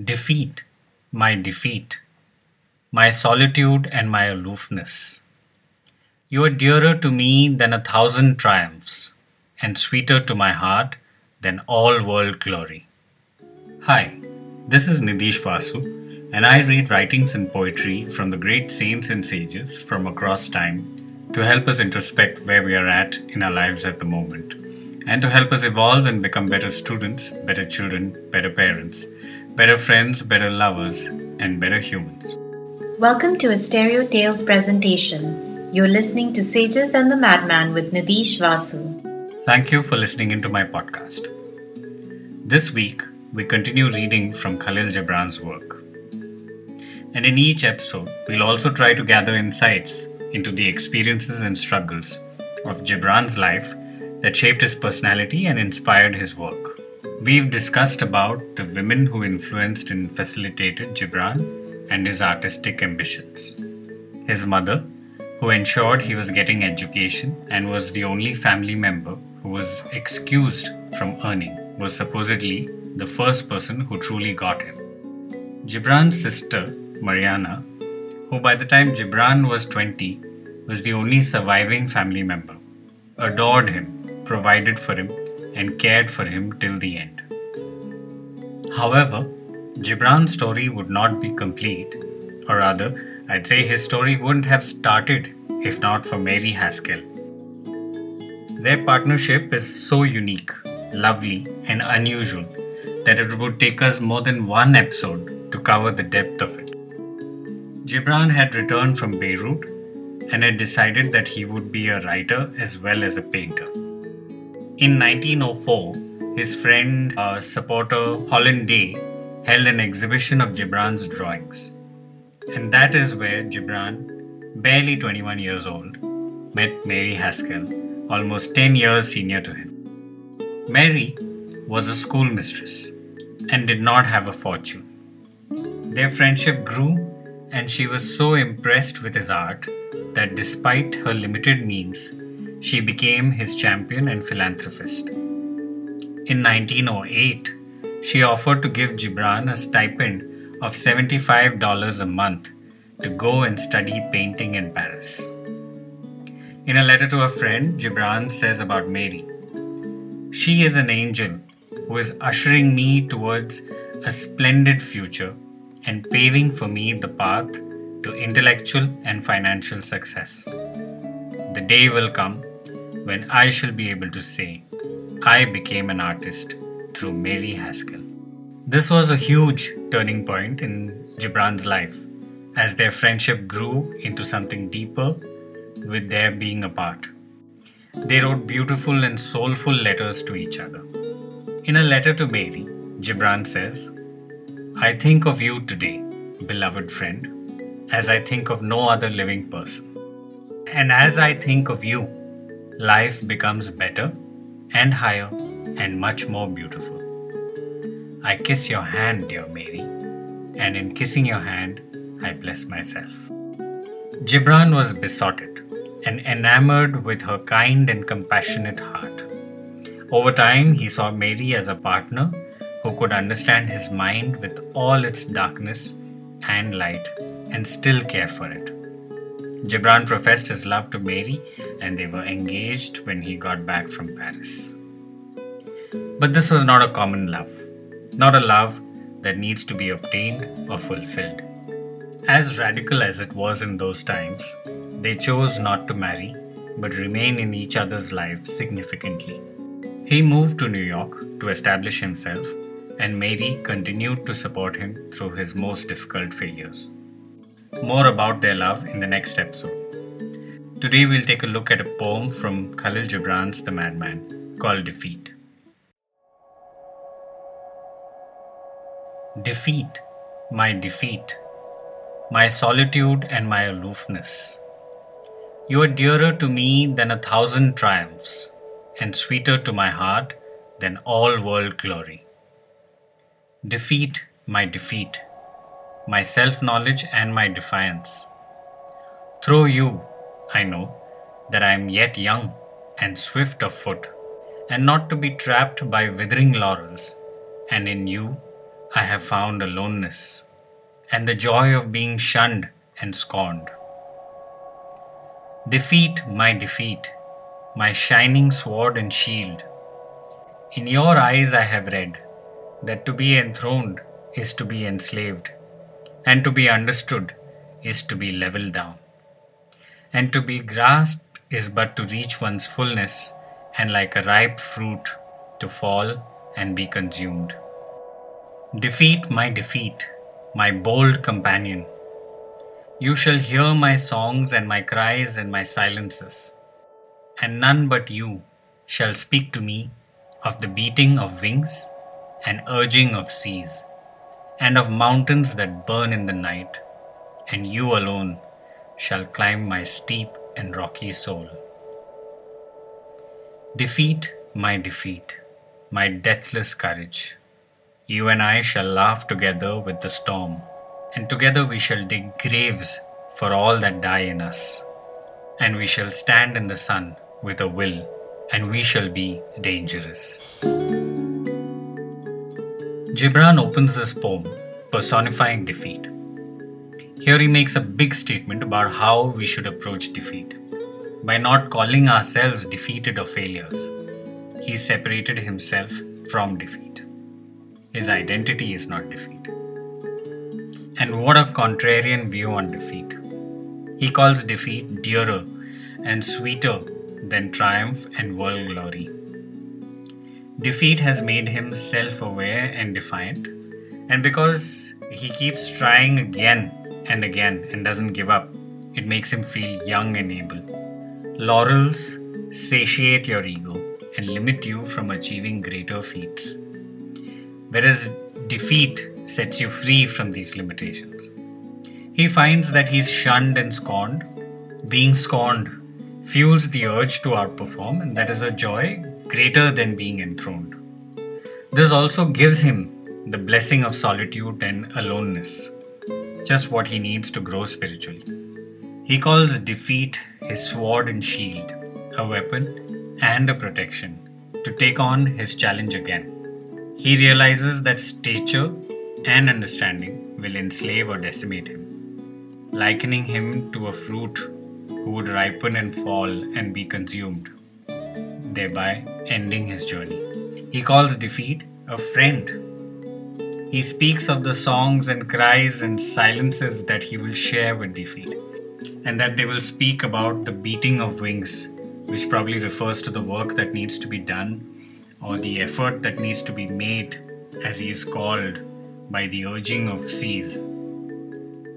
Defeat, my defeat, my solitude and my aloofness. You are dearer to me than a thousand triumphs, and sweeter to my heart than all world glory. Hi, this is Nidish Vasu, and I read writings and poetry from the great saints and sages from across time to help us introspect where we are at in our lives at the moment, and to help us evolve and become better students, better children, better parents, better friends, better lovers, and better humans. Welcome to a Stereo Tales presentation. You're listening to Sages and the Madman with Nidish Vasu. Thank you for listening into my podcast. This week, we continue reading from Khalil Gibran's work. And in each episode, we'll also try to gather insights into the experiences and struggles of Gibran's life that shaped his personality and inspired his work. We've discussed about the women who influenced and facilitated Gibran and his artistic ambitions. His mother, who ensured he was getting education and was the only family member who was excused from earning, was supposedly the first person who truly got him. Gibran's sister, Mariana, who by the time Gibran was 20 was the only surviving family member, adored him, provided for him, and cared for him till the end. However, Gibran's story would not be complete, or rather, I'd say his story wouldn't have started if not for Mary Haskell. Their partnership is so unique, lovely, and unusual that it would take us more than one episode to cover the depth of it. Gibran had returned from Beirut and had decided that he would be a writer as well as a painter. In 1904, his friend, uh, supporter Holland Day, held an exhibition of Gibran's drawings. And that is where Gibran, barely 21 years old, met Mary Haskell, almost 10 years senior to him. Mary was a schoolmistress and did not have a fortune. Their friendship grew, and she was so impressed with his art that despite her limited means, she became his champion and philanthropist. In 1908, she offered to give Gibran a stipend of $75 a month to go and study painting in Paris. In a letter to a friend, Gibran says about Mary She is an angel who is ushering me towards a splendid future and paving for me the path to intellectual and financial success. The day will come when I shall be able to say, I became an artist through Mary Haskell. This was a huge turning point in Gibran's life as their friendship grew into something deeper with their being apart. They wrote beautiful and soulful letters to each other. In a letter to Mary, Gibran says, I think of you today, beloved friend, as I think of no other living person. And as I think of you, life becomes better and higher and much more beautiful. I kiss your hand, dear Mary, and in kissing your hand, I bless myself. Gibran was besotted and enamored with her kind and compassionate heart. Over time, he saw Mary as a partner who could understand his mind with all its darkness and light and still care for it. Gibran professed his love to Mary and they were engaged when he got back from Paris. But this was not a common love, not a love that needs to be obtained or fulfilled. As radical as it was in those times, they chose not to marry but remain in each other's lives significantly. He moved to New York to establish himself, and Mary continued to support him through his most difficult failures. More about their love in the next episode. Today we'll take a look at a poem from Khalil Gibran's The Madman called Defeat. Defeat, my defeat, my solitude and my aloofness. You are dearer to me than a thousand triumphs, and sweeter to my heart than all world glory. Defeat, my defeat, my self knowledge and my defiance. Through you, I know that I am yet young and swift of foot, and not to be trapped by withering laurels, and in you, I have found aloneness and the joy of being shunned and scorned. Defeat my defeat, my shining sword and shield. In your eyes I have read that to be enthroned is to be enslaved, and to be understood is to be leveled down, and to be grasped is but to reach one's fullness, and like a ripe fruit to fall and be consumed. Defeat my defeat, my bold companion. You shall hear my songs and my cries and my silences, and none but you shall speak to me of the beating of wings and urging of seas, and of mountains that burn in the night, and you alone shall climb my steep and rocky soul. Defeat my defeat, my deathless courage. You and I shall laugh together with the storm, and together we shall dig graves for all that die in us. And we shall stand in the sun with a will, and we shall be dangerous. Gibran opens this poem personifying defeat. Here he makes a big statement about how we should approach defeat. By not calling ourselves defeated or failures, he separated himself from defeat. His identity is not defeat. And what a contrarian view on defeat. He calls defeat dearer and sweeter than triumph and world glory. Defeat has made him self aware and defiant, and because he keeps trying again and again and doesn't give up, it makes him feel young and able. Laurels satiate your ego and limit you from achieving greater feats whereas defeat sets you free from these limitations. He finds that he's shunned and scorned. Being scorned fuels the urge to outperform, and that is a joy greater than being enthroned. This also gives him the blessing of solitude and aloneness, just what he needs to grow spiritually. He calls defeat his sword and shield, a weapon and a protection to take on his challenge again. He realizes that stature and understanding will enslave or decimate him, likening him to a fruit who would ripen and fall and be consumed, thereby ending his journey. He calls defeat a friend. He speaks of the songs and cries and silences that he will share with defeat, and that they will speak about the beating of wings, which probably refers to the work that needs to be done or the effort that needs to be made as he is called by the urging of seas,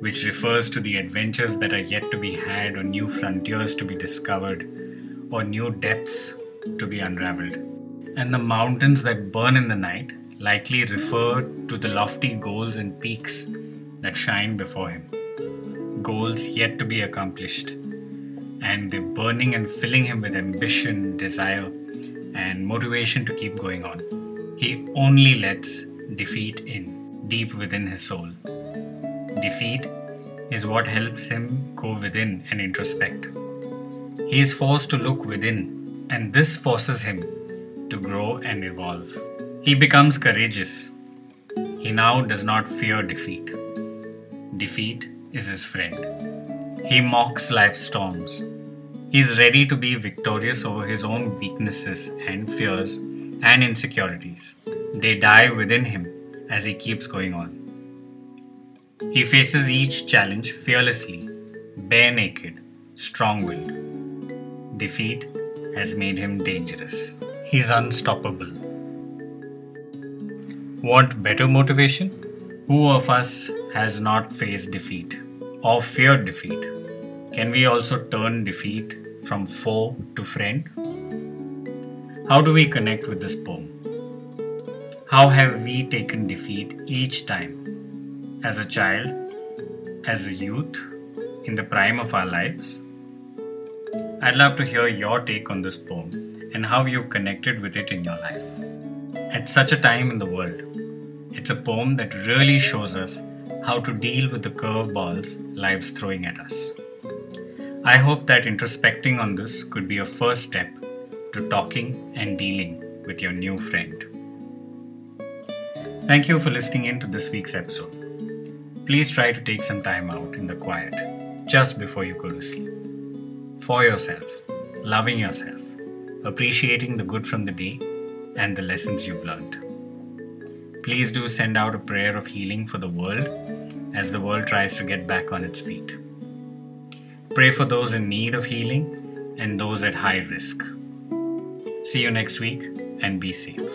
which refers to the adventures that are yet to be had, or new frontiers to be discovered, or new depths to be unraveled. And the mountains that burn in the night likely refer to the lofty goals and peaks that shine before him, goals yet to be accomplished, and they're burning and filling him with ambition, desire, and motivation to keep going on. He only lets defeat in, deep within his soul. Defeat is what helps him go within and introspect. He is forced to look within, and this forces him to grow and evolve. He becomes courageous. He now does not fear defeat. Defeat is his friend. He mocks life's storms he is ready to be victorious over his own weaknesses and fears and insecurities. They die within him as he keeps going on. He faces each challenge fearlessly, bare naked, strong willed. Defeat has made him dangerous. He's unstoppable. Want better motivation? Who of us has not faced defeat or feared defeat? Can we also turn defeat from foe to friend? How do we connect with this poem? How have we taken defeat each time? As a child, as a youth, in the prime of our lives? I'd love to hear your take on this poem and how you've connected with it in your life. At such a time in the world, it's a poem that really shows us how to deal with the curveballs life's throwing at us. I hope that introspecting on this could be a first step to talking and dealing with your new friend. Thank you for listening in to this week's episode. Please try to take some time out in the quiet just before you go to sleep. For yourself, loving yourself, appreciating the good from the day and the lessons you've learned. Please do send out a prayer of healing for the world as the world tries to get back on its feet. Pray for those in need of healing and those at high risk. See you next week and be safe.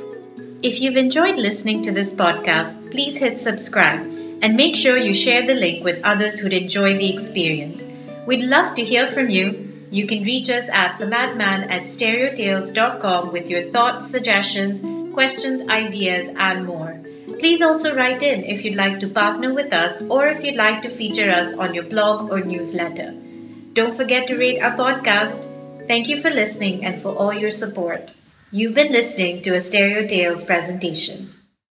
If you've enjoyed listening to this podcast, please hit subscribe and make sure you share the link with others who'd enjoy the experience. We'd love to hear from you. You can reach us at themadman at stereotales.com with your thoughts, suggestions, questions, ideas, and more. Please also write in if you'd like to partner with us or if you'd like to feature us on your blog or newsletter. Don't forget to rate our podcast. Thank you for listening and for all your support. You've been listening to a Stereo Tales presentation.